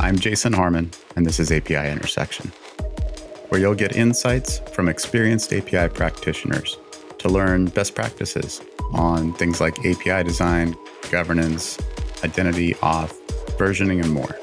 I'm Jason Harmon, and this is API Intersection, where you'll get insights from experienced API practitioners to learn best practices on things like API design, governance, identity, auth, versioning, and more.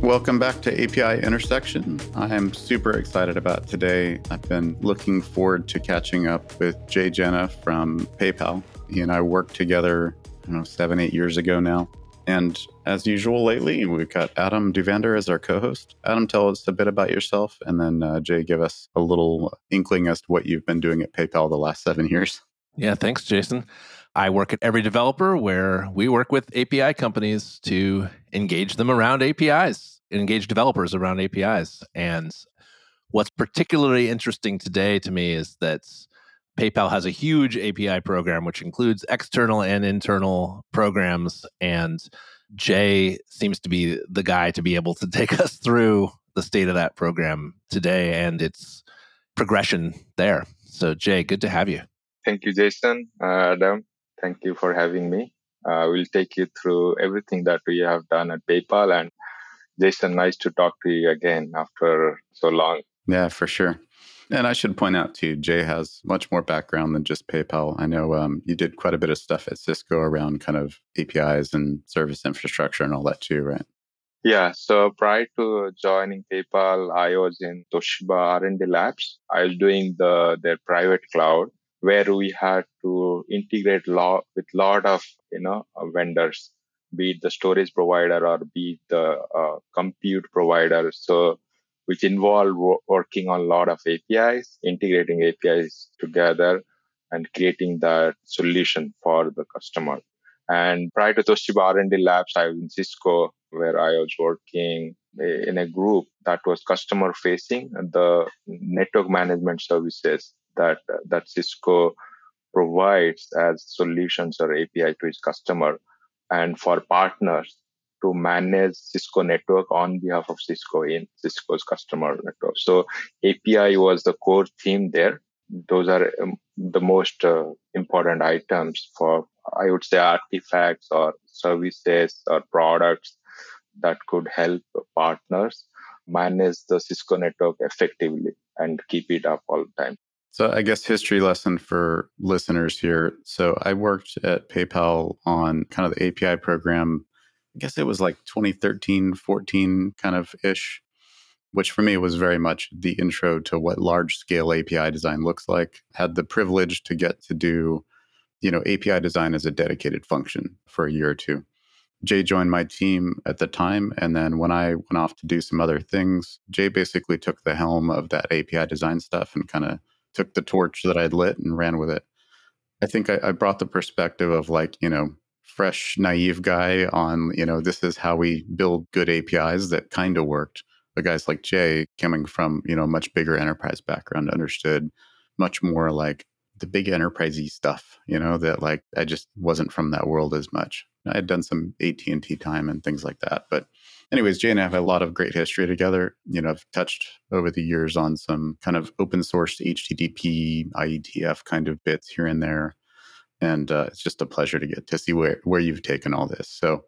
Welcome back to API Intersection. I'm super excited about today. I've been looking forward to catching up with Jay Jena from PayPal. He and I worked together, I know, seven, eight years ago now. And as usual lately, we've got Adam Duvander as our co host. Adam, tell us a bit about yourself, and then uh, Jay, give us a little inkling as to what you've been doing at PayPal the last seven years. Yeah, thanks, Jason. I work at Every Developer, where we work with API companies to engage them around APIs engage developers around APIs. And what's particularly interesting today to me is that PayPal has a huge API program, which includes external and internal programs. And Jay seems to be the guy to be able to take us through the state of that program today and its progression there. So, Jay, good to have you. Thank you, Jason. Uh, Adam, thank you for having me. Uh, we'll take you through everything that we have done at PayPal and Jason, nice to talk to you again after so long. Yeah, for sure. And I should point out too, Jay has much more background than just PayPal. I know um, you did quite a bit of stuff at Cisco around kind of APIs and service infrastructure and all that too, right? Yeah. So prior to joining PayPal, I was in Toshiba R&D Labs. I was doing the their private cloud where we had to integrate lot with lot of you know vendors be it the storage provider or be it the uh, compute provider. So, which involve working on a lot of APIs, integrating APIs together and creating that solution for the customer. And prior to Toshiba R&D Labs, I was in Cisco where I was working in a group that was customer facing the network management services that, that Cisco provides as solutions or API to its customer and for partners to manage Cisco network on behalf of Cisco in Cisco's customer network. So API was the core theme there. Those are um, the most uh, important items for, I would say, artifacts or services or products that could help partners manage the Cisco network effectively and keep it up all the time. So, I guess history lesson for listeners here. So, I worked at PayPal on kind of the API program. I guess it was like 2013, 14 kind of ish, which for me was very much the intro to what large scale API design looks like. Had the privilege to get to do, you know, API design as a dedicated function for a year or two. Jay joined my team at the time. And then when I went off to do some other things, Jay basically took the helm of that API design stuff and kind of took the torch that I'd lit and ran with it. I think I, I brought the perspective of like, you know, fresh, naive guy on, you know, this is how we build good APIs that kind of worked. But guys like Jay, coming from, you know, much bigger enterprise background, understood much more like the big enterprisey stuff, you know, that like I just wasn't from that world as much. I had done some AT&T time and things like that, but anyways, Jay and I have a lot of great history together. You know, I've touched over the years on some kind of open source HTTP, IETF kind of bits here and there. And uh, it's just a pleasure to get to see where, where you've taken all this. So,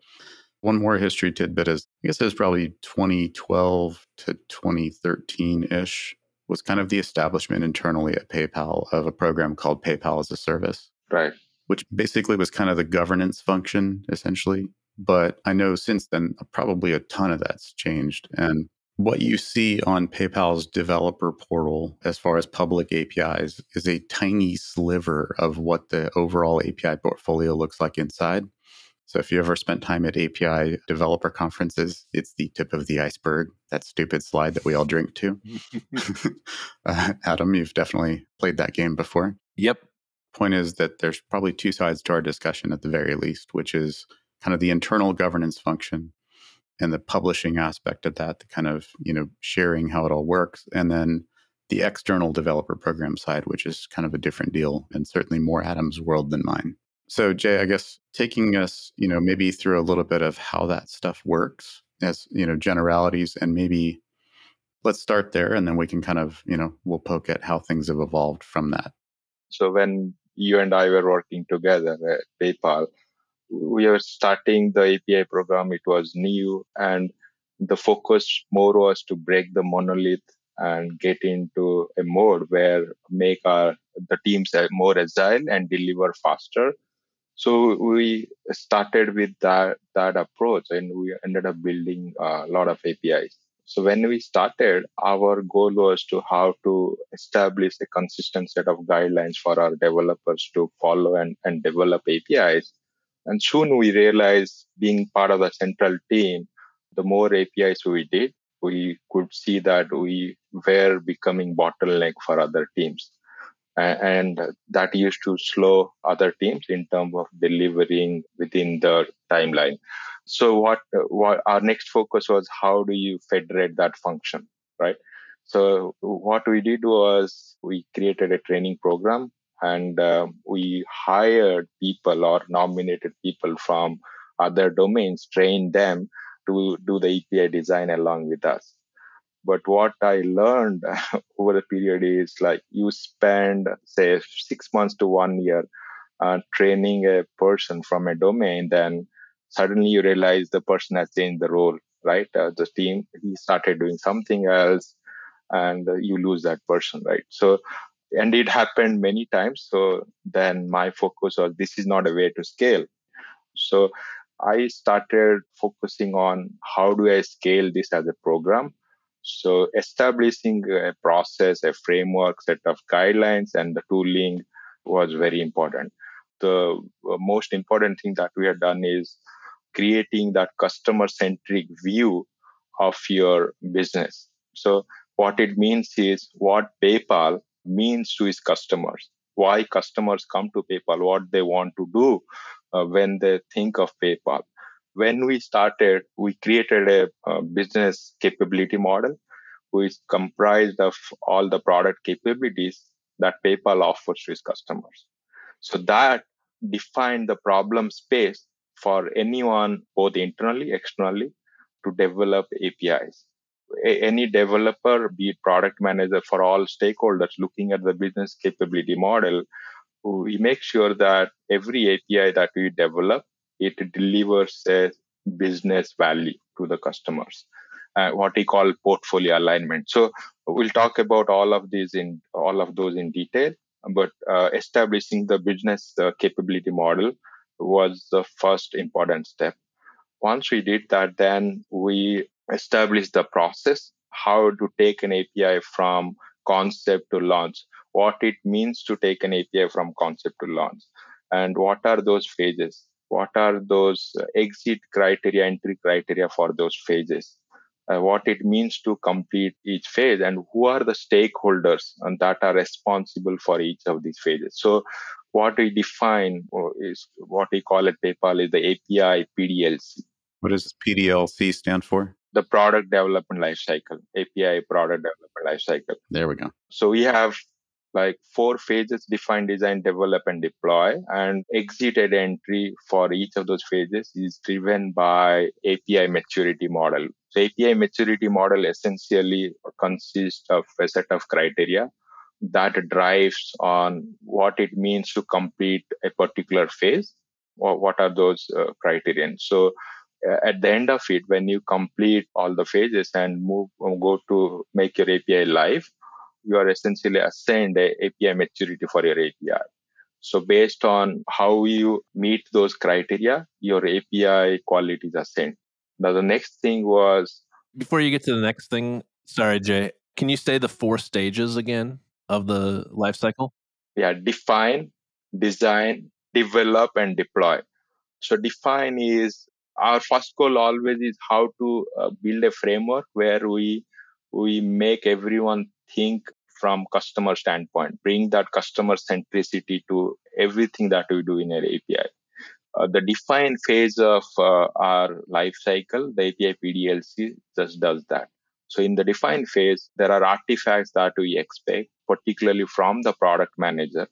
one more history tidbit is I guess it was probably 2012 to 2013 ish was kind of the establishment internally at PayPal of a program called PayPal as a Service. Right. Which basically was kind of the governance function, essentially, but I know since then, probably a ton of that's changed. And what you see on PayPal's developer portal as far as public APIs is a tiny sliver of what the overall API portfolio looks like inside. So if you ever spent time at API developer conferences, it's the tip of the iceberg. That stupid slide that we all drink to. uh, Adam, you've definitely played that game before. Yep. Point is that there's probably two sides to our discussion at the very least, which is kind of the internal governance function and the publishing aspect of that, the kind of, you know, sharing how it all works. And then the external developer program side, which is kind of a different deal and certainly more Adam's world than mine. So Jay, I guess taking us, you know, maybe through a little bit of how that stuff works as, you know, generalities and maybe let's start there and then we can kind of, you know, we'll poke at how things have evolved from that. So when you and I were working together at PayPal, we were starting the API program. It was new, and the focus more was to break the monolith and get into a mode where make our the teams more agile and deliver faster. So we started with that that approach, and we ended up building a lot of APIs. So when we started, our goal was to how to establish a consistent set of guidelines for our developers to follow and, and develop APIs. And soon we realized being part of the central team, the more APIs we did, we could see that we were becoming bottleneck for other teams. And that used to slow other teams in terms of delivering within the timeline. So what, what our next focus was how do you federate that function, right? So what we did was we created a training program and uh, we hired people or nominated people from other domains, trained them to do the API design along with us. But what I learned over the period is like you spend say six months to one year uh, training a person from a domain, then suddenly you realize the person has changed the role, right? Uh, the team, he started doing something else and you lose that person, right? So, and it happened many times. So then my focus was this is not a way to scale. So I started focusing on how do I scale this as a program. So establishing a process, a framework, set of guidelines, and the tooling was very important. The uh, most important thing that we have done is creating that customer centric view of your business. So what it means is what PayPal means to its customers, why customers come to PayPal, what they want to do uh, when they think of PayPal. When we started, we created a, a business capability model, which comprised of all the product capabilities that PayPal offers to its customers. So that defined the problem space for anyone, both internally, externally, to develop APIs. Any developer, be it product manager for all stakeholders looking at the business capability model, we make sure that every API that we develop, it delivers a business value to the customers. Uh, what we call portfolio alignment. So we'll talk about all of these in all of those in detail, but uh, establishing the business uh, capability model was the first important step. Once we did that, then we established the process, how to take an API from concept to launch, what it means to take an API from concept to launch, and what are those phases, what are those exit criteria, entry criteria for those phases. Uh, what it means to complete each phase and who are the stakeholders and that are responsible for each of these phases. So what we define is what we call at PayPal is the API PDLC. What does PDLC stand for? The product development lifecycle, API product development lifecycle. There we go. So we have like four phases define design develop and deploy and exit exited entry for each of those phases is driven by api maturity model so api maturity model essentially consists of a set of criteria that drives on what it means to complete a particular phase or what are those uh, criterion so Uh, at the end of it when you complete all the phases and move um, go to make your api live you are essentially assigned a api maturity for your api so based on how you meet those criteria your api quality is assigned now the next thing was before you get to the next thing sorry jay can you say the four stages again of the life cycle? Yeah, define, design, develop, and deploy. So define is our first goal always is how to uh, build a framework where we we make everyone think from customer standpoint, bring that customer centricity to everything that we do in our API. Uh, the define phase of uh, our life cycle, the API PDLC just does that. So in the define phase, there are artifacts that we expect, particularly from the product manager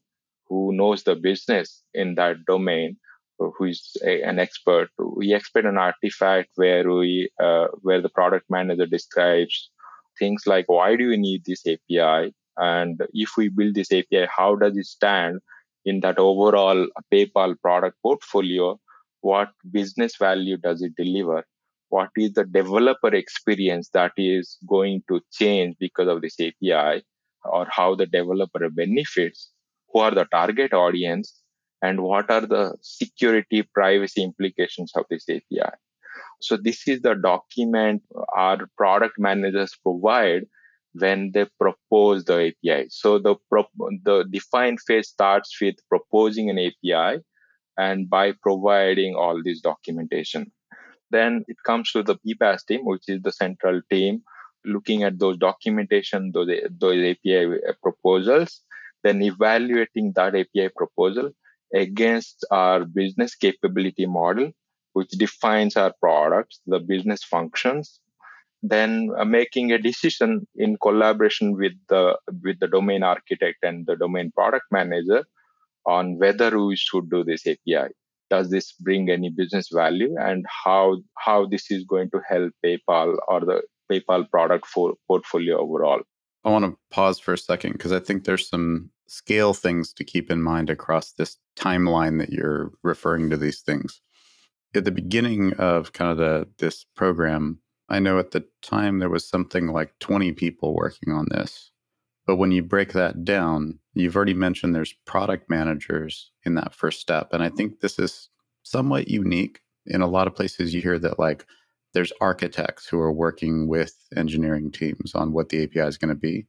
who knows the business in that domain, who is a, an expert. We expect an artifact where we, uh, where the product manager describes things like why do you need this API, and if we build this API, how does it stand in that overall PayPal product portfolio, what business value does it deliver? What is the developer experience that is going to change because of this API, or how the developer benefits? Who are the target audience? And what are the security privacy implications of this API? So, this is the document our product managers provide when they propose the API. So the pro- the define phase starts with proposing an API and by providing all this documentation. Then it comes to the PPaaS team, which is the central team, looking at those documentation, those, those API proposals, then evaluating that API proposal against our business capability model, which defines our products, the business functions, then uh, making a decision in collaboration with the with the domain architect and the domain product manager on whether we should do this API. Does this bring any business value, and how how this is going to help PayPal or the PayPal product for portfolio overall? I want to pause for a second because I think there's some scale things to keep in mind across this timeline that you're referring to these things. At the beginning of kind of the this program, I know at the time there was something like 20 people working on this. But when you break that down, you've already mentioned there's product managers in that first step. And I think this is somewhat unique. In a lot of places, you hear that like there's architects who are working with engineering teams on what the API is going to be.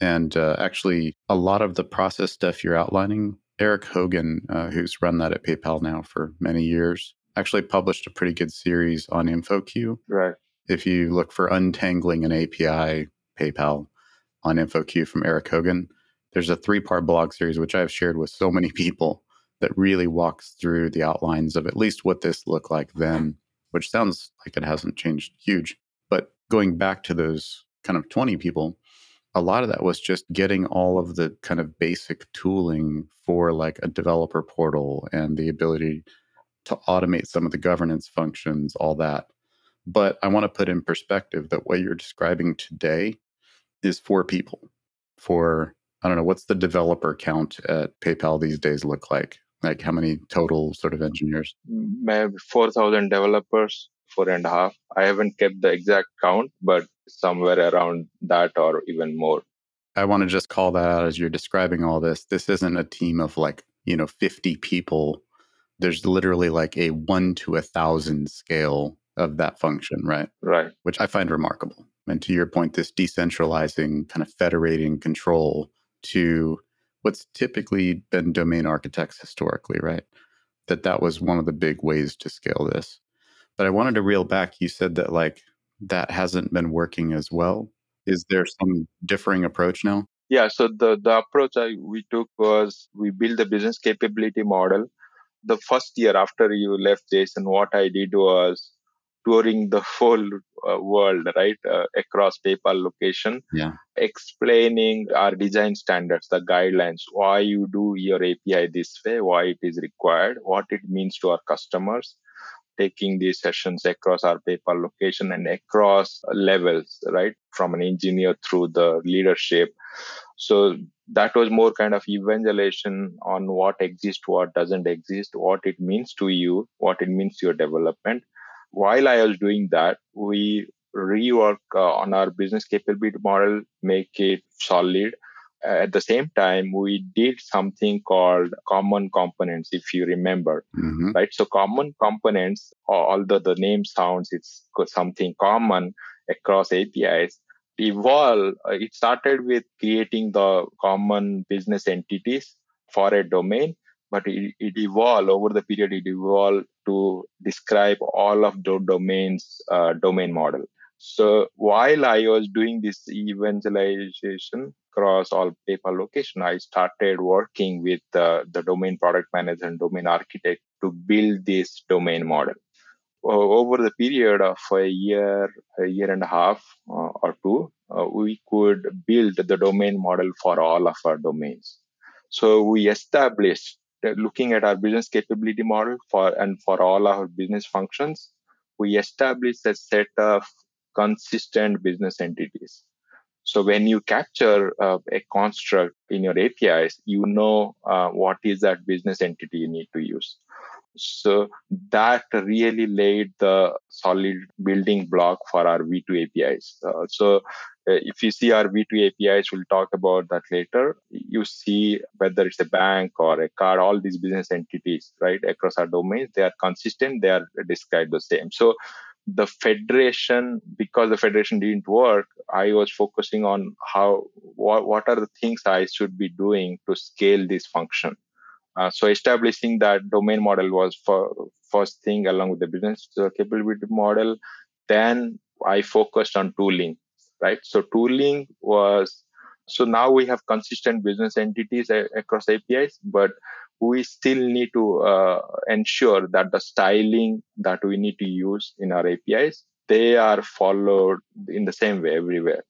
And uh, actually, a lot of the process stuff you're outlining, Eric Hogan, uh, who's run that at PayPal now for many years, actually published a pretty good series on InfoQ. Right. If you look for untangling an API, PayPal on InfoQ from Eric Hogan, there's a three part blog series, which I've shared with so many people that really walks through the outlines of at least what this looked like then, which sounds like it hasn't changed huge. But going back to those kind of 20 people, a lot of that was just getting all of the kind of basic tooling for like a developer portal and the ability to automate some of the governance functions, all that. But I want to put in perspective that what you're describing today is four people. For, I don't know, what's the developer count at PayPal these days look like? Like how many total sort of mm, engineers? Maybe 4,000 developers, four and a half. I haven't kept the exact count, but somewhere around that or even more. I want to just call that out as you're describing all this. This isn't a team of like, you know, 50 people. There's literally like a one to a thousand scale of that function, right? Right. Which I find remarkable. And to your point, this decentralizing, kind of federating control to what's typically been domain architects historically, right? That that was one of the big ways to scale this. But I wanted to reel back. You said that like that hasn't been working as well. Is there some differing approach now? Yeah. So the the approach I, we took was we built the business capability model. The first year after you left, Jason, what I did was touring the whole uh, world, right, uh, across PayPal location, yeah. explaining our design standards, the guidelines, why you do your API this way, why it is required, what it means to our customers, taking these sessions across our PayPal location and across levels, right, from an engineer through the leadership. So that was more kind of evangelization on what exists, what doesn't exist, what it means to you, what it means to your development while I was doing that, we rework uh, on our business capability model, make it solid. Uh, at the same time, we did something called common components, if you remember, mm-hmm. right? So common components, although the name sounds it's something common across APIs, evolve. Uh, it started with creating the common business entities for a domain but it, it evolved over the period it evolved to describe all of the domains uh, domain model. So while i was doing this evangelization across all PayPal location i started working with uh, the domain product manager and domain architect to build this domain model. Over the period of a year a year and a half uh, or two uh, we could build the domain model for all of our domains. So we established looking at our business capability model for and for all our business functions, we established a set of consistent business entities. So when you capture uh, a construct in your APIs, you know uh, what is that business entity you need to use. So that really laid the solid building block for our V2 APIs. Uh, so if you see our V2 APIs, we'll talk about that later. You see whether it's a bank or a card, all these business entities, right, across our domains, they are consistent, they are described the same. So the federation, because the federation didn't work, I was focusing on how what, what are the things I should be doing to scale this function uh, so establishing that domain model was for first thing along with the business capability model. Then I focused on tooling, right? So tooling was so now we have consistent business entities a- across APIs, but we still need to uh, ensure that the styling that we need to use in our APIs they are followed in the same way everywhere.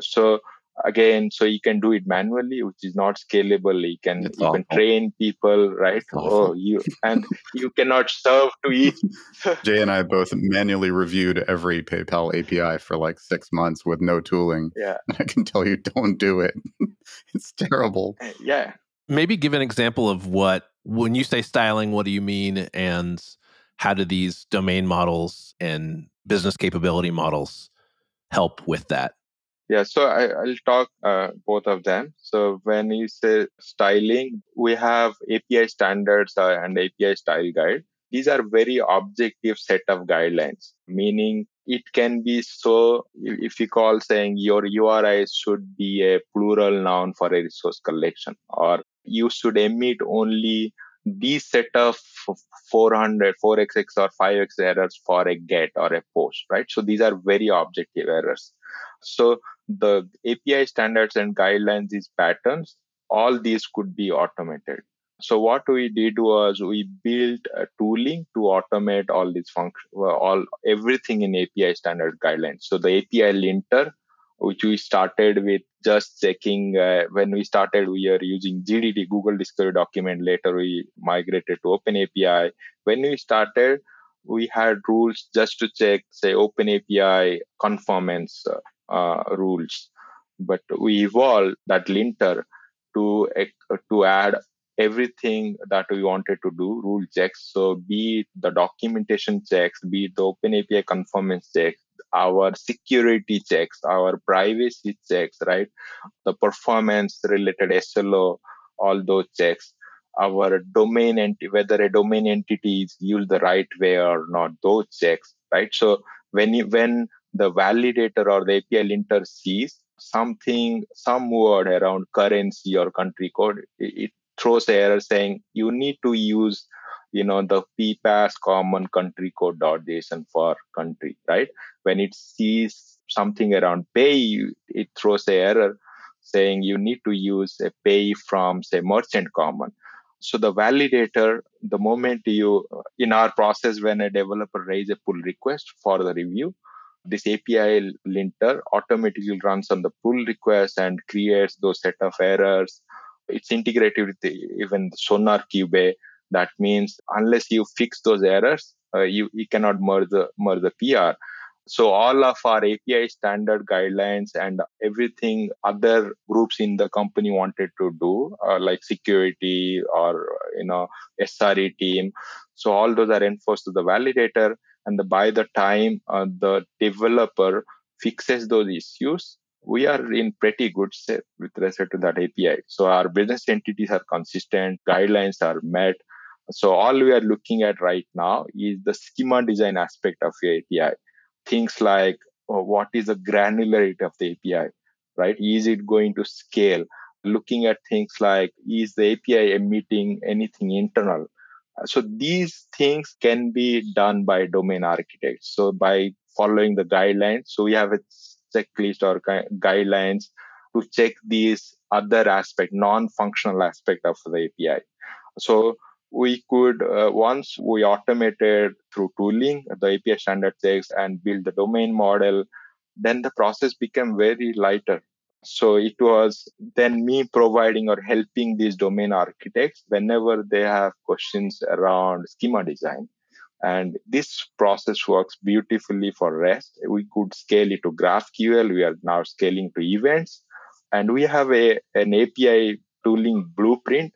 So again so you can do it manually which is not scalable you can It's you awful. can train people right oh you and you cannot serve to each Jay and I both manually reviewed every PayPal API for like six months with no tooling. yeah I can tell you, don't do it. it's terrible. Uh, yeah Maybe give an example of what, when you say styling, what do you mean? And how do these domain models and business capability models help with that? Yeah, so I, I'll talk uh, both of them. So when you say styling, we have API standards uh, and API style guide. These are very objective set of guidelines, meaning it can be so if you call saying your URI should be a plural noun for a resource collection, or you should emit only these set of 400, 4xx or 5x errors for a get or a post, right? So these are very objective errors. So the API standards and guidelines, these patterns, all these could be automated. So what we did was we built a tooling to automate all these functions, all everything in API standard guidelines. So the API linter, which we started with just checking uh, when we started, we are using GDD, Google Discovery Document. Later, we migrated to OpenAPI. When we started, we had rules just to check, say, OpenAPI conformance uh, Uh, rules. But we evolved that linter to to add everything that we wanted to do, rule checks. So be it the documentation checks, be it the OpenAPI conformance checks, our security checks, our privacy checks, right? The performance related SLO, all those checks, our domain entity, whether a domain entity is used the right way or not, those checks, right? So when you, when the validator or the API linter sees something, some word around currency or country code, it, throws error saying you need to use you know the PPaaS common country code.json for country right? When it sees something around pay it throws the error saying you need to use a pay from say merchant common. So the validator the moment you in our process when a developer raises a pull request for the review this api linter automatically runs on the pull request and creates those set of errors. It's integrated with the, even the SonarQube that means unless you fix those errors uh, you, you cannot merge the merge the pr so all of our api standard guidelines and everything other groups in the company wanted to do uh, like security or you know sre team. So all those are enforced to the validator and by the time uh, the developer fixes those issues we are in pretty good shape with respect to that API. So our business entities are consistent, guidelines are met. So all we are looking at right now is the schema design aspect of the API. Things like oh, what is the granularity of the API, right? Is it going to scale? Looking at things like is the API emitting anything internal? So these things can be done by domain architects. So by following the guidelines, so we have a checklist or guidelines to check these other aspect, non-functional aspect of the API. So we could uh, once we automated through tooling the API standard checks and build the domain model, then the process became very lighter. So it was then me providing or helping these domain architects whenever they have questions around schema design And this process works beautifully for REST. We could scale it to GraphQL. We are now scaling to events. And we have a, an API tooling blueprint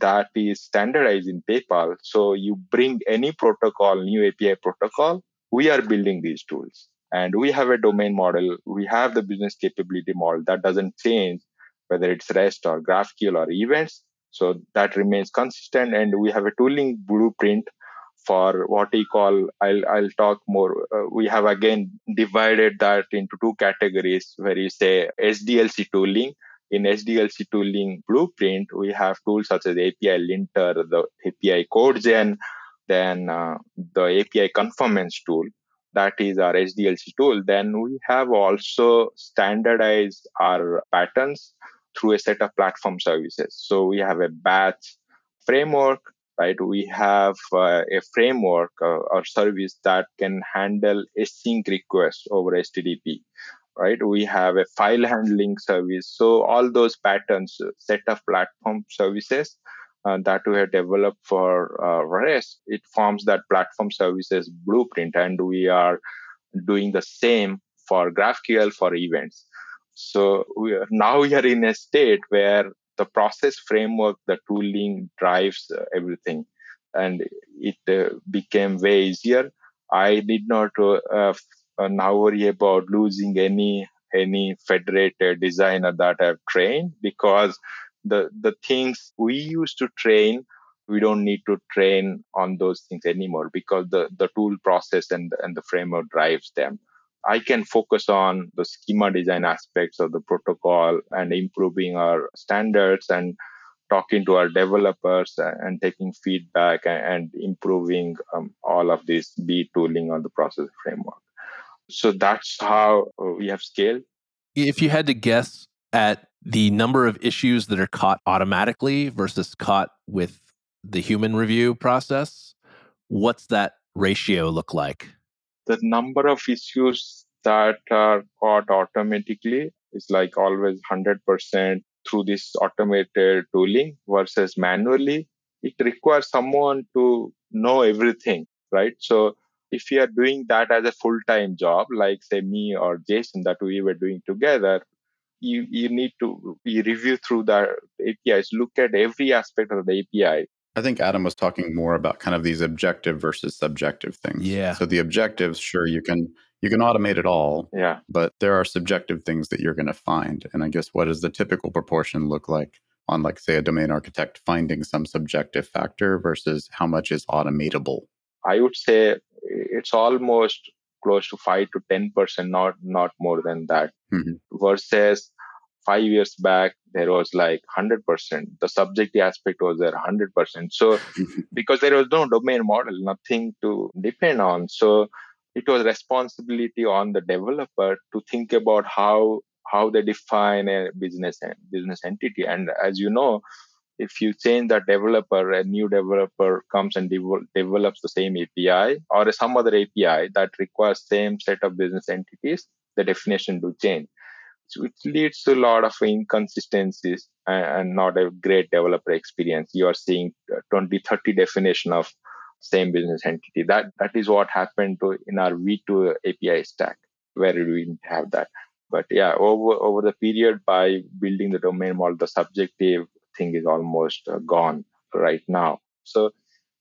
that is standardized in PayPal. So you bring any protocol, new API protocol, we are building these tools. And we have a domain model. We have the business capability model that doesn't change whether it's REST or GraphQL or events. So that remains consistent. And we have a tooling blueprint for what we call, I'll, I'll talk more. Uh, we have again divided that into two categories where you say SDLC tooling in SDLC tooling blueprint, we have tools such as API linter, the API code gen, then uh, the API conformance tool. That is our SDLC tool. Then we have also standardized our patterns through a set of platform services. So we have a batch framework, right? We have uh, a framework uh, or service that can handle async requests over HTTP right? We have a file handling service. So all those patterns, set of platform services uh, that we have developed for uh, REST, it forms that platform services blueprint, and we are doing the same for GraphQL for events. So we are, now we are in a state where the process framework, the tooling drives uh, everything, and it uh, became way easier. I did not uh, uh, now worry about losing any any federated designer that I've trained because the the things we used to train we don't need to train on those things anymore because the the tool process and and the framework drives them i can focus on the schema design aspects of the protocol and improving our standards and talking to our developers and taking feedback and, improving um, all of this b tooling on the process framework so that's how we have scaled. If you had to guess at the number of issues that are caught automatically versus caught with the human review process, what's that ratio look like? The number of issues that are caught automatically is like always 100% through this automated tooling versus manually. It requires someone to know everything, right? So if you are doing that as a full time job, like say me or Jason that we were doing together, you, you need to you review through the APIs, look at every aspect of the API. I think Adam was talking more about kind of these objective versus subjective things. Yeah. So the objectives, sure, you can you can automate it all. Yeah. But there are subjective things that you're going to find. And I guess what does the typical proportion look like on like say a domain architect finding some subjective factor versus how much is automatable? I would say it's almost close to 5 to 10% not not more than that. Mm-hmm. versus 5 years back there was like 100% the subject aspect was there 100% so because there was no domain model nothing to depend on. So it was responsibility on the developer to think about how how they define a business business entity. And as you know if you change that developer, a new developer comes and de- develops the same API or some other API that requires same set of business entities, the definition do change. So it leads to a lot of inconsistencies and not a great developer experience. You are seeing 20, 30 definition of same business entity. That that is what happened to in our V2 API stack, where we didn't have that. But yeah, over over the period by building the domain model, the subjective thing is almost uh, gone right now. So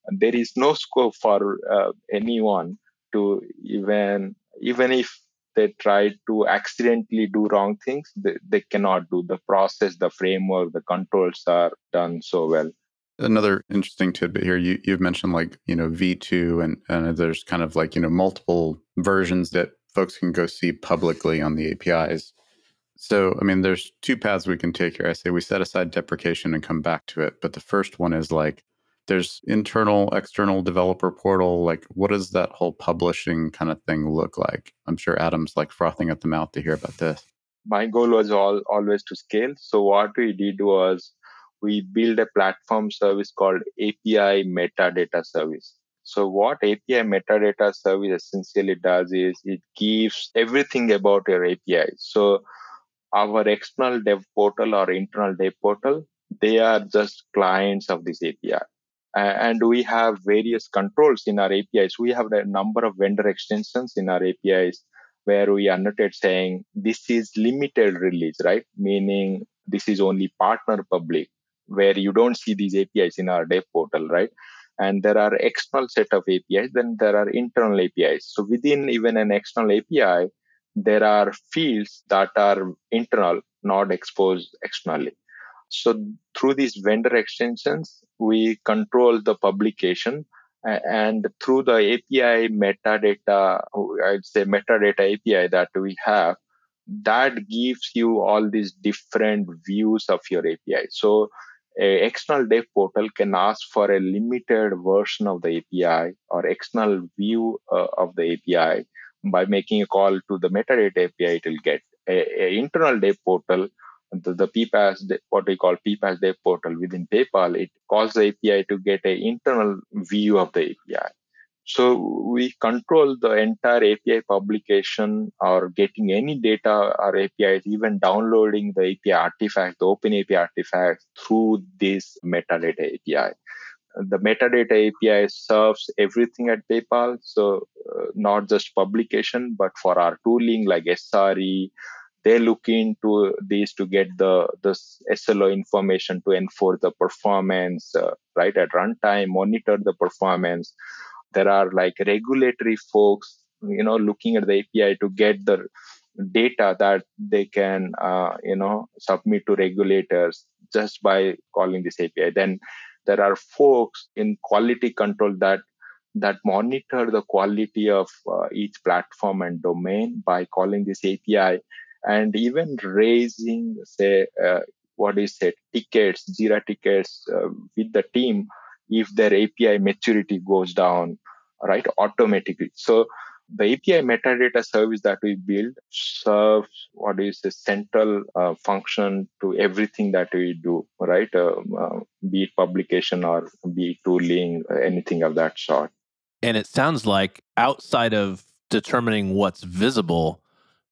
there is no scope for uh, anyone to even even if they try to accidentally do wrong things they, they cannot do. The process the framework the controls are done so well. Another interesting tidbit here you, you've mentioned like you know v2 and, and there's kind of like you know multiple versions that folks can go see publicly on the apis so, I mean, there's two paths we can take here. I say we set aside deprecation and come back to it. But the first one is like there's internal, external developer portal. Like, what does that whole publishing kind of thing look like? I'm sure Adam's like frothing at the mouth to hear about this. My goal was all, always to scale. So, what we did was we built a platform service called API Metadata Service. So what API metadata service essentially does is it gives everything about your API. So our external dev portal or internal dev portal, they are just clients of this API. and we have various controls in our APIs. We have a number of vendor extensions in our APIs where we annotate saying this is limited release, right? Meaning this is only partner public, where you don't see these APIs in our dev portal, right? And there are external set of APIs, then there are internal APIs. So within even an external API, there are fields that are internal, not exposed externally. So through these vendor extensions, we control the publication and through the API metadata, I'd say metadata API that we have, that gives you all these different views of your API. So a external dev portal can ask for a limited version of the API or external view uh, of the API by making a call to the metadata API. It will get a, a internal dev portal the, the PPaaS, what we call PPaaS dev portal within PayPal, it calls the API to get an internal view of the API. So we control the entire API publication or getting any data or APIs, even downloading the API artifact, the Open API artifact through this metadata API. The metadata API serves everything at PayPal. So uh, not just publication, but for our tooling like SRE, they look into these to get the the SLO information to enforce the performance uh, right at runtime, monitor the performance. There are like regulatory folks, you know, looking at the API to get the data that they can, uh, you know, submit to regulators just by calling this API. Then there are folks in quality control that that monitor the quality of uh, each platform and domain by calling this API and even raising, say, uh, what is it, tickets, Jira tickets uh, with the team if their API maturity goes down, right, automatically. So the API metadata service that we build serves what is a central uh, function to everything that we do, right? Um, uh, be it publication or be it tooling, anything of that sort. And it sounds like outside of determining what's visible,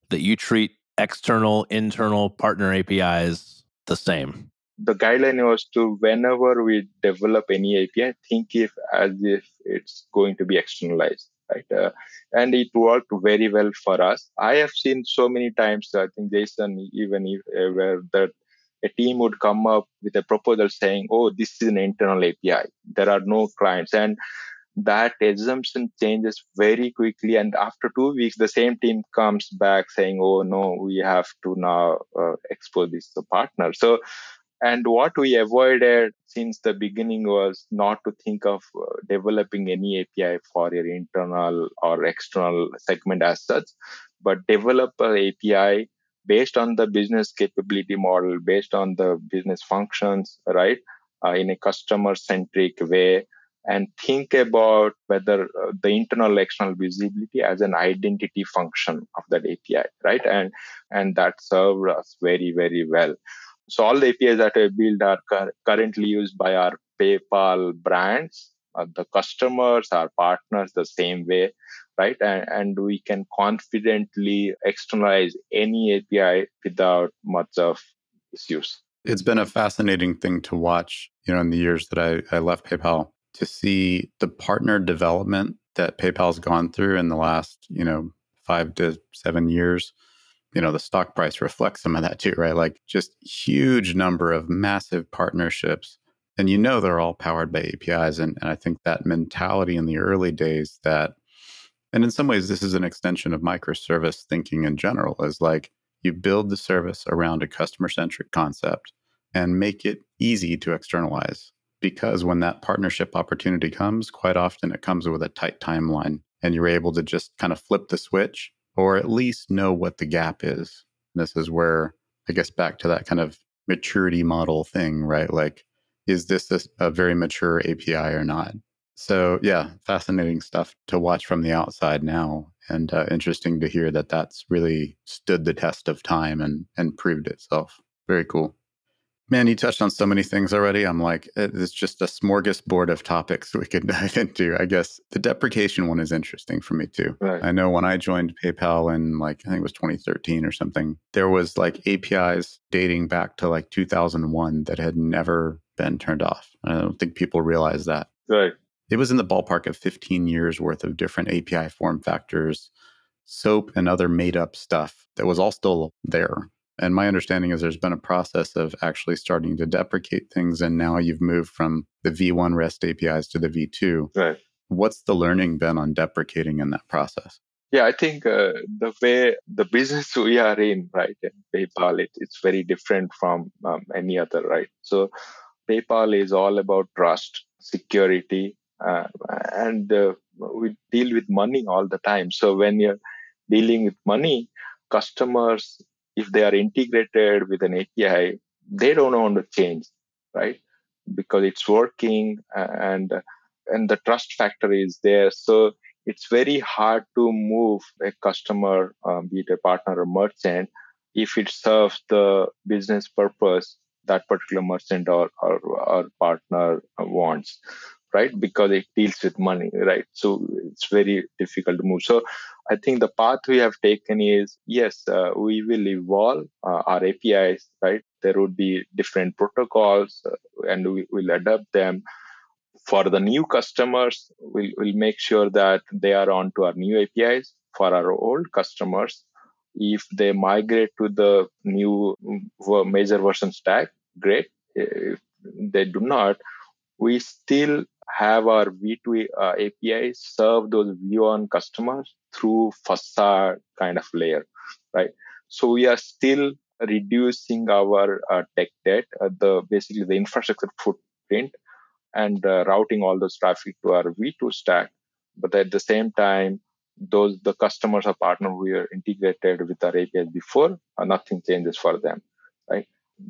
that you treat external, internal partner APIs the same? The guideline was to whenever we develop any API, think if as if it's going to be externalized, right? Uh, and it worked very well for us. I have seen so many times. I think Jason even if, uh, where that a team would come up with a proposal saying, "Oh, this is an internal API. There are no clients," and that assumption changes very quickly and after two weeks the same team comes back saying oh no we have to now uh, expose this to partner so and what we avoided since the beginning was not to think of uh, developing any api for your internal or external segment as such but develop an api based on the business capability model based on the business functions right uh, in a customer centric way and think about whether uh, the internal external visibility as an identity function of that API, right? And and that served us very very well. So all the APIs that I build are cu- currently used by our PayPal brands, uh, the customers, our partners, the same way, right? And, and we can confidently externalize any API without much of issues. It's been a fascinating thing to watch, you know, in the years that I, I left PayPal to see the partner development that PayPal's gone through in the last, you know, five to seven years. You know, the stock price reflects some of that too, right? Like just huge number of massive partnerships. And you know they're all powered by APIs. And, and I think that mentality in the early days that and in some ways this is an extension of microservice thinking in general, is like you build the service around a customer centric concept and make it easy to externalize because when that partnership opportunity comes, quite often it comes with a tight timeline and you're able to just kind of flip the switch or at least know what the gap is. And this is where I guess back to that kind of maturity model thing, right? Like, is this a, a very mature API or not? So, yeah, fascinating stuff to watch from the outside now, and uh, interesting to hear that that's really stood the test of time and and proved itself. Very cool. Man, you touched on so many things already. I'm like, eh, it's just a smorgasbord of topics we could dive into. I guess the deprecation one is interesting for me too. Right. I know when I joined PayPal in like, I think it was 2013 or something, there was like APIs dating back to like 2001 that had never been turned off. I don't think people realize that. Right. It was in the ballpark of 15 years worth of different API form factors, SOAP and other made up stuff that was all still there. And my understanding is there's been a process of actually starting to deprecate things. And now you've moved from the V1 REST APIs to the V2. Right. What's the learning been on deprecating in that process? Yeah, I think uh, the way the business we are in, right, in PayPal, it, it's very different from um, any other, right? So PayPal is all about trust, security, uh, and uh, we deal with money all the time. So when you're dealing with money, customers, if they are integrated with an API, they don't want to change, right? Because it's working and and the trust factor is there. So it's very hard to move a customer, um, be it a partner or merchant, if it serves the business purpose that particular merchant or, or, or partner wants right? Because it deals with money right? So it's very difficult to move. So i think the path we have taken is yes uh, we will evolve uh, our apis right? There would be different protocols uh, and we will adapt them. For the new customers, we'll, we'll make sure that they are on to our new APIs. For our old customers, if they migrate to the new major version stack, great. If they do not, we still have our V2 uh, APIs serve those V1 customers through facade kind of layer, right? So we are still reducing our uh, tech debt, uh, the basically the infrastructure footprint and uh, routing all those traffic to our V2 stack. But at the same time, those the customers or partner we are integrated with our APIs before, nothing changes for them, right?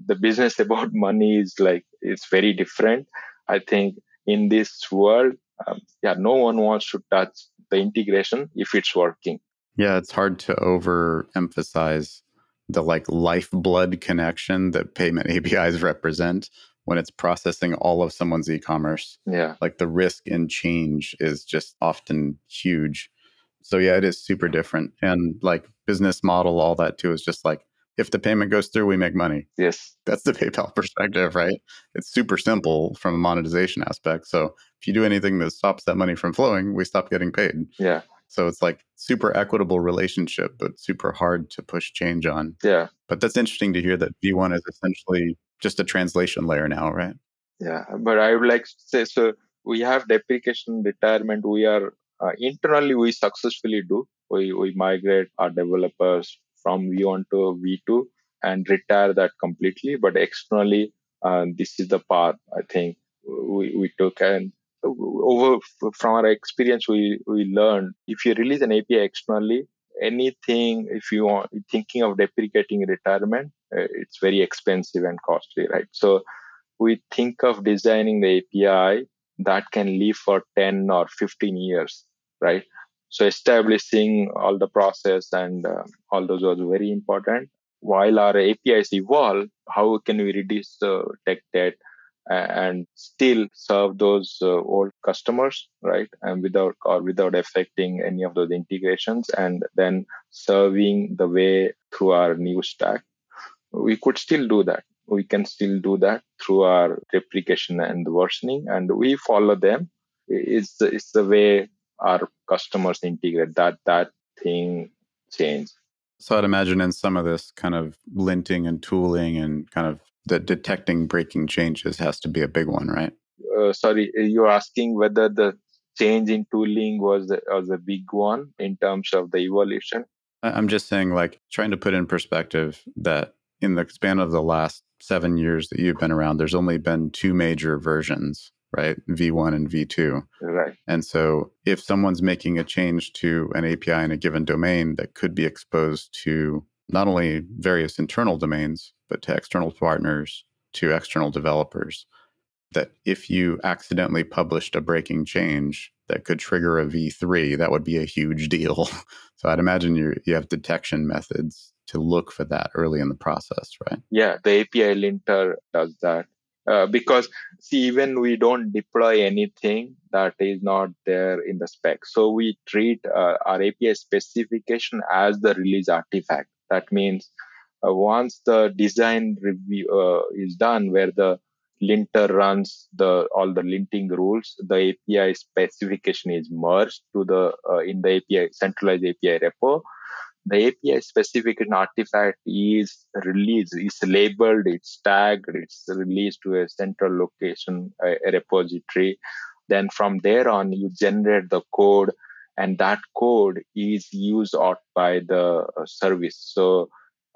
The business about money is like it's very different. I think in this world, um, yeah, no one wants to touch the integration if it's working. Yeah, it's hard to overemphasize the like lifeblood connection that payment APIs represent when it's processing all of someone's e-commerce. Yeah. Like the risk and change is just often huge. So yeah, it is super different. And like business model, all that too is just like if the payment goes through, we make money. Yes. That's the PayPal perspective, right? It's super simple from a monetization aspect. So if you do anything that stops that money from flowing, we stop getting paid. Yeah. So it's like super equitable relationship, but super hard to push change on. Yeah. But that's interesting to hear that V1 is essentially just a translation layer now, right? Yeah, but I would like to say so. We have deprecation retirement. We are uh, internally we successfully do. We we migrate our developers from V1 to V2 and retire that completely. But externally, uh, this is the path I think we, we took and over from our experience we we learned if you release an api externally anything if you are thinking of deprecating retirement uh, it's very expensive and costly, right? So we think of designing the API that can live for 10 or 15 years, right? So establishing all the process and uh, all those was very important. While our APIs evolve, how can we reduce the tech debt and still serve those uh, old customers, right? And without or without affecting any of those integrations, and then serving the way through our new stack we could still do that. We can still do that through our replication and versioning, and we follow them. It's it's the way our customers integrate that that thing change. So I'd imagine in some of this kind of linting and tooling and kind of the detecting breaking changes has to be a big one, right? Uh, sorry, you're asking whether the change in tooling was a, was a big one in terms of the evolution. I'm just saying, like, trying to put in perspective that in the span of the last seven years that you've been around, there's only been two major versions, right? V1 and V2. Right. And so if someone's making a change to an API in a given domain that could be exposed to not only various internal domains, but to external partners, to external developers, that if you accidentally published a breaking change that could trigger a V3, that would be a huge deal. so I'd imagine you you have detection methods to look for that early in the process, right? Yeah, the API linter does that. Uh, because see, even we don't deploy anything that is not there in the spec. So we treat uh, our API specification as the release artifact. That means uh, once the design review uh, is done, where the linter runs the all the linting rules the api specification is merged to the uh, in the api centralized api repo the api specification artifact is released is labeled it's tagged it's released to a central location a, a repository. Then from there on you generate the code and that code is used out by the uh, service. So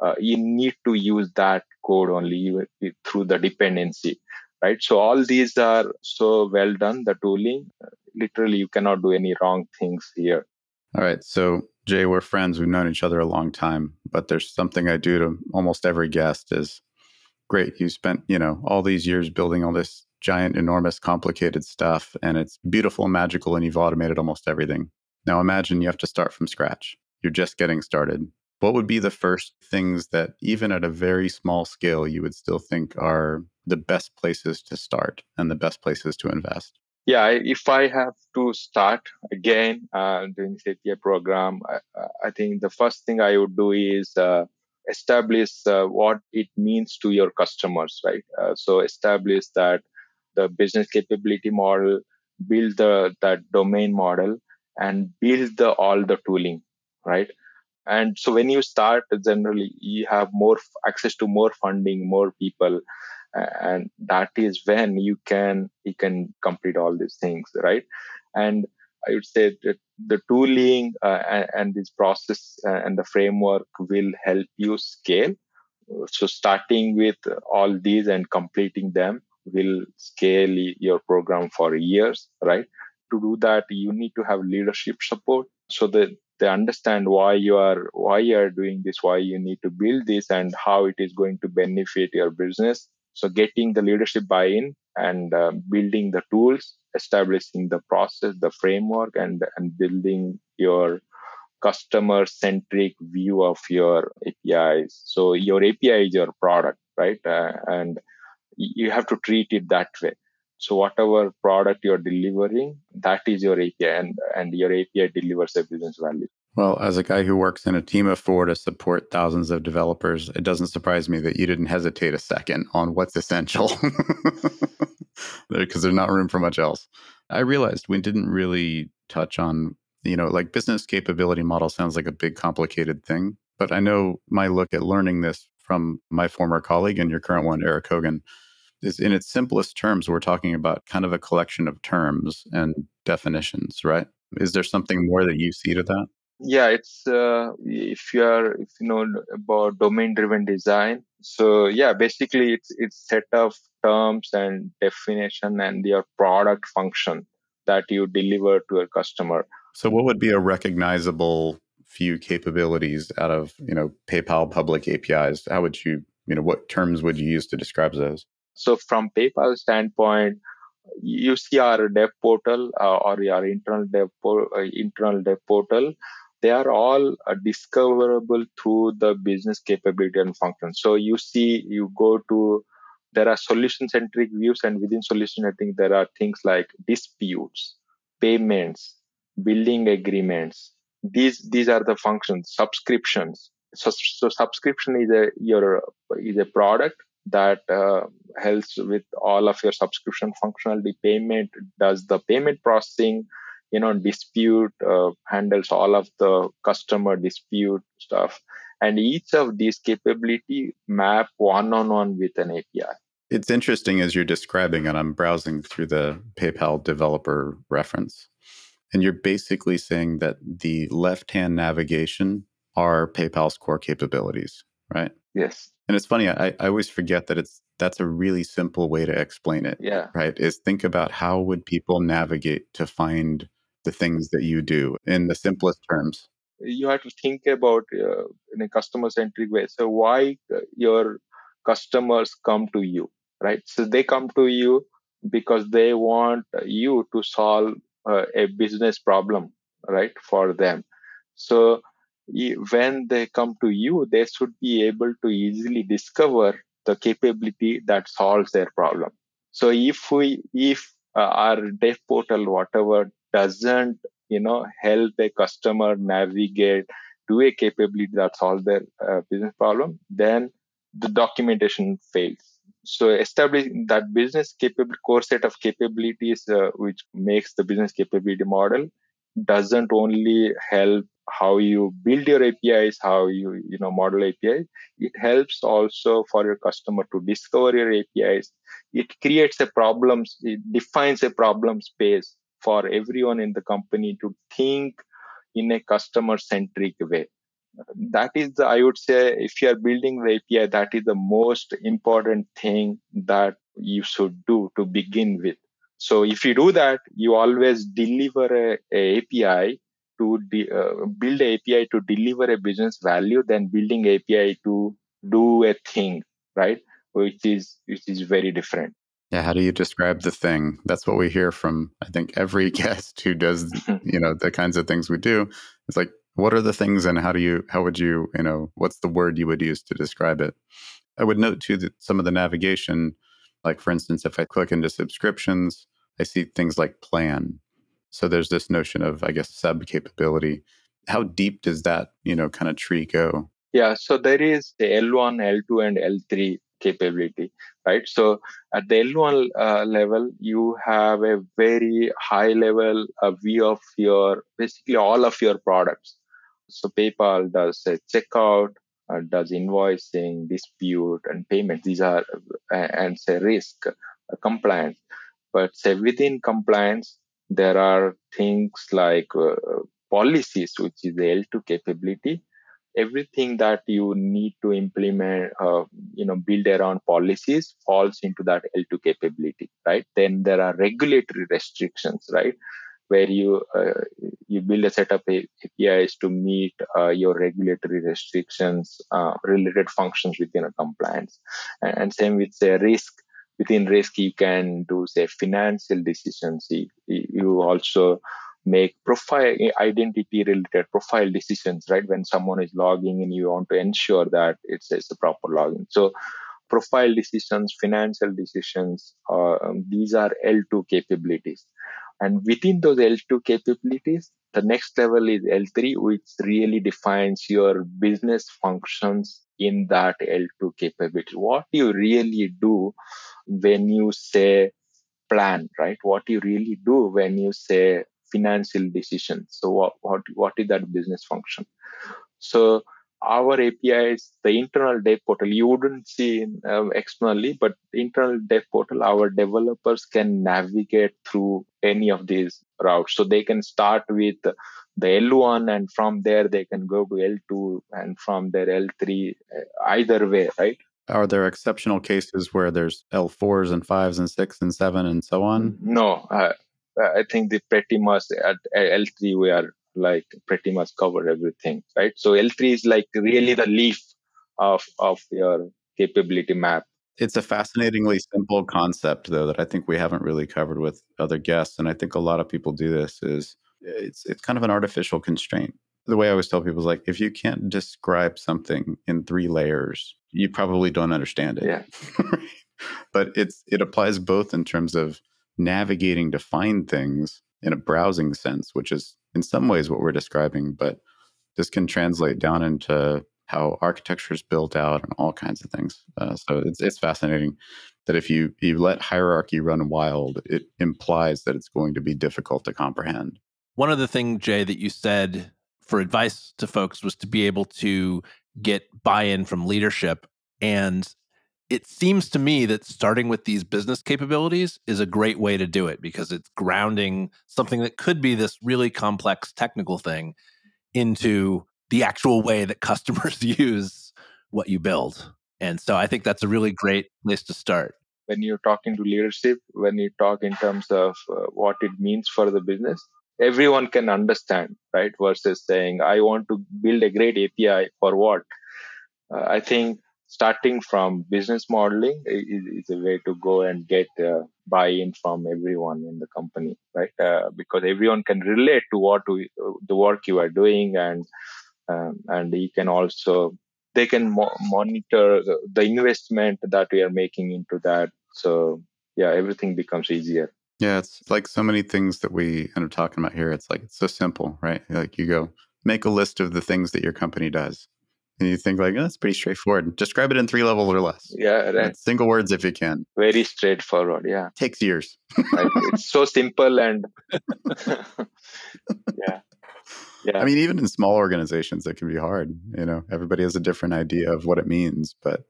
uh, you need to use that code only through the dependency right? So all these are so well done the tooling. Literally you cannot do any wrong things here all right so jay we're friends. We've known each other a long time but there's something i do to almost every guest is great you spent you know all these years building all this giant enormous complicated stuff and it's beautiful and magical and you've automated almost everything. Now imagine you have to start from scratch. You're just getting started. What would be the first things that even at a very small scale you would still think are the best places to start and the best places to invest yeah if i have to start again uh, doing api program I, I, think the first thing i would do is uh, establish uh, what it means to your customers right? Uh, so establish that the business capability model build the that domain model and build the all the tooling right? And so when you start generally you have more access to more funding more people and that is when you can you can complete all these things right? And i would say that the tooling uh, and, and, this process uh, and the framework will help you scale. So starting with all these and completing them will scale your program for years right? To do that you need to have leadership support so that they understand why you are why you are doing this why you need to build this and how it is going to benefit your business so getting the leadership buy-in and uh, building the tools establishing the process the framework and and building your customer centric view of your apis so your api is your product right? Uh, and you have to treat it that way. So whatever product you're delivering, that is your API, and and your API delivers a business value. Well, as a guy who works in a team of four to support thousands of developers, it doesn't surprise me that you didn't hesitate a second on what's essential, because there's not room for much else. I realized we didn't really touch on, you know, like business capability model sounds like a big complicated thing, but I know my look at learning this from my former colleague and your current one, Eric Hogan, is in its simplest terms, we're talking about kind of a collection of terms and definitions, right? Is there something more that you see to that? Yeah, it's uh, if you are if you know about domain driven design. So yeah, basically it's it's set of terms and definition and your product function that you deliver to a customer. So what would be a recognizable few capabilities out of you know PayPal public APIs? How would you you know what terms would you use to describe those? So from PayPal standpoint, you see our dev portal uh, or your internal dev, po- uh, internal dev portal, they are all uh, discoverable through the business capability and function. So you see, you go to, there are solution centric views, and within solution, I think there are things like disputes, payments, billing agreements. These these are the functions, subscriptions. So, so subscription is a your is a product that uh, helps with all of your subscription functionality payment does the payment processing you know dispute uh, handles all of the customer dispute stuff and each of these capability map one on one with an api it's interesting as you're describing and i'm browsing through the paypal developer reference and you're basically saying that the left hand navigation are paypal's core capabilities right yes and it's funny, I, I always forget that it's that's a really simple way to explain it. Yeah. Right. Is think about how would people navigate to find the things that you do in the simplest terms. You have to think about uh, in a customer centric way. So why uh, your customers come to you, right? So they come to you because they want you to solve uh, a business problem, right, for them. So when they come to you, they should be able to easily discover the capability that solves their problem. So if we, if uh, our dev portal, whatever, doesn't, you know, help a customer navigate to a capability that solves their uh, business problem, then the documentation fails. so establishing that business capable core set of capabilities uh, which makes the business capability model doesn't only help how you build your apis how you you know model apis it helps also for your customer to discover your apis it creates a problems it defines a problem space for everyone in the company to think in a customer centric way. That is the, i would say if you are building the api that is the most important thing that you should do to begin with. So if you do that you always deliver a, a api to de- uh, build api to deliver a business value than building api to do a thing right? Which is which is very different yeah how do you describe the thing? That's what we hear from i think every guest who does you know the kinds of things we do. It's like what are the things and how do you how would you you know what's the word you would use to describe it? I would note too that some of the navigation like for instance if i click into subscriptions i see things like plan. So there's this notion of i guess sub capability. How deep does that you know kind of tree go? Yeah so there is the l1 l2 and l3 capability right so at the l1 uh, level you have a very high level uh, view of your basically all of your products so PayPal does a checkout, uh, does invoicing, dispute, and payment. These are and say risk compliance. But say within compliance, there are things like uh, policies, which is the L2 capability. Everything that you need to implement, uh, you know, build around policies falls into that L2 capability, right? Then there are regulatory restrictions, right? where you uh, you build a set of APIs to meet uh, your regulatory restrictions, uh, related functions within a compliance, and, and, same with say risk. Within risk, you can do say financial decisions. You, you also make profile identity related profile decisions right when someone is logging in you want to ensure that it's, it's a proper login so profile decisions financial decisions uh, um, these are l2 capabilities and within those L2 capabilities, the next level is L3, which really defines your business functions in that L2 capability. What you really do when you say plan, right? What you really do when you say financial decisions. So what, what, what is that business function? So our APIs, the internal dev portal, you wouldn't see um, externally, but internal dev portal, our developers can navigate through any of these routes. So they can start with the L1 and from there they can go to L2 and from there L3, uh, either way, right? Are there exceptional cases where there's L4s and 5s and 6 and 7 and so on? No, uh, Uh, I think the pretty much at L3 we are like pretty much cover everything, right? So L3 is like really the leaf of of your capability map. It's a fascinatingly simple concept though that I think we haven't really covered with other guests and I think a lot of people do this is it's it's kind of an artificial constraint. The way I always tell people is like if you can't describe something in three layers, you probably don't understand it. Yeah. but it's it applies both in terms of navigating to find things in a browsing sense, which is in some ways what we're describing, but this can translate down into how architecture is built out and all kinds of things. Uh, so it's it's fascinating that if you you let hierarchy run wild, it implies that it's going to be difficult to comprehend. One of the things, Jay, that you said for advice to folks was to be able to get buy-in from leadership. And it seems to me that starting with these business capabilities is a great way to do it because it's grounding something that could be this really complex technical thing into the actual way that customers use what you build. And so I think that's a really great place to start. When you're talking to leadership, when you talk in terms of uh, what it means for the business, everyone can understand, right? Versus saying, I want to build a great API for what? Uh, I think starting from business modeling is, is a way to go and get uh, buy-in from everyone in the company right? Uh, because everyone can relate to what we, the work you are doing and um, and you can also they can mo- monitor the, the investment that we are making into that. So yeah everything becomes easier. Yeah it's like so many things that we end up talking about here. It's like it's so simple right? Like you go make a list of the things that your company does And you think like, oh, that's pretty straightforward. Describe it in three levels or less. Yeah, right. Single words if you can. Very straightforward. Yeah. Takes years. right. It's so simple and yeah. Yeah. I mean, even in small organizations, it can be hard. You know, everybody has a different idea of what it means. But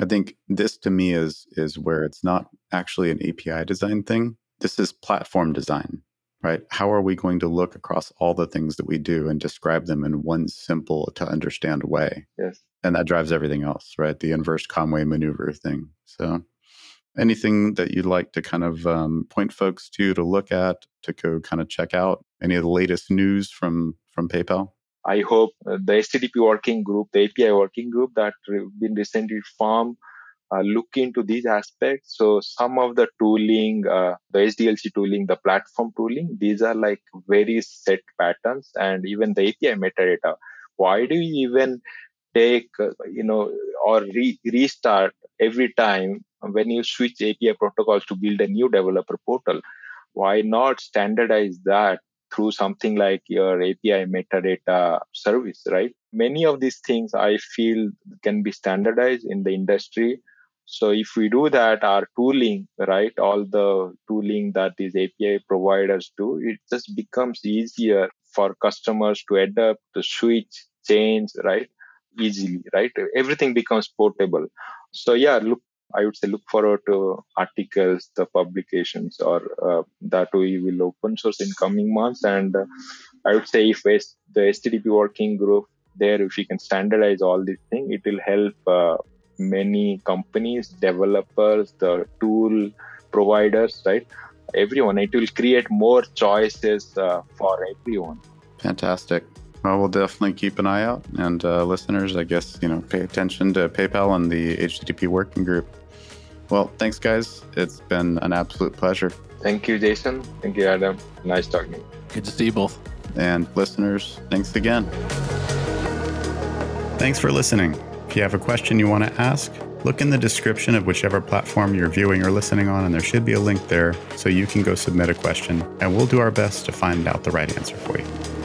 I think this to me is is where it's not actually an API design thing. This is platform design right? How are we going to look across all the things that we do and describe them in one simple to understand way? Yes. And that drives everything else, right? The inverse Conway maneuver thing. So, anything that you'd like to kind of um, point folks to to look at to go kind of check out any of the latest news from from PayPal? I hope uh, the HTTP working group, the API working group that been recently formed, uh, look into these aspects. So some of the tooling, uh, the SDLC tooling, the platform tooling, these are like very set patterns and even the API metadata. Why do you even take, uh, you know, or re- restart every time when you switch API protocols to build a new developer portal? Why not standardize that through something like your API metadata service, right? Many of these things I feel can be standardized in the industry so if we do that, our tooling, right, all the tooling that these API providers do, it just becomes easier for customers to adapt, to switch, change, right, easily, right? Everything becomes portable. So yeah, look, I would say look forward to articles, the publications, or uh, that we will open source in coming months. And uh, I would say if the HTTP working group there, if we can standardize all these things, it will help uh, many companies, developers, the tool providers, right? Everyone. It will create more choices uh, for everyone. Fantastic. Well, we'll definitely keep an eye out. And uh, listeners, I guess, you know, pay attention to PayPal and the HTTP working group. Well, thanks, guys. It's been an absolute pleasure. Thank you, Jason. Thank you, Adam. Nice talking. Good to see you both. And listeners, thanks again. Thanks for listening. If you have a question you want to ask, look in the description of whichever platform you're viewing or listening on, and there should be a link there so you can go submit a question, and we'll do our best to find out the right answer for you.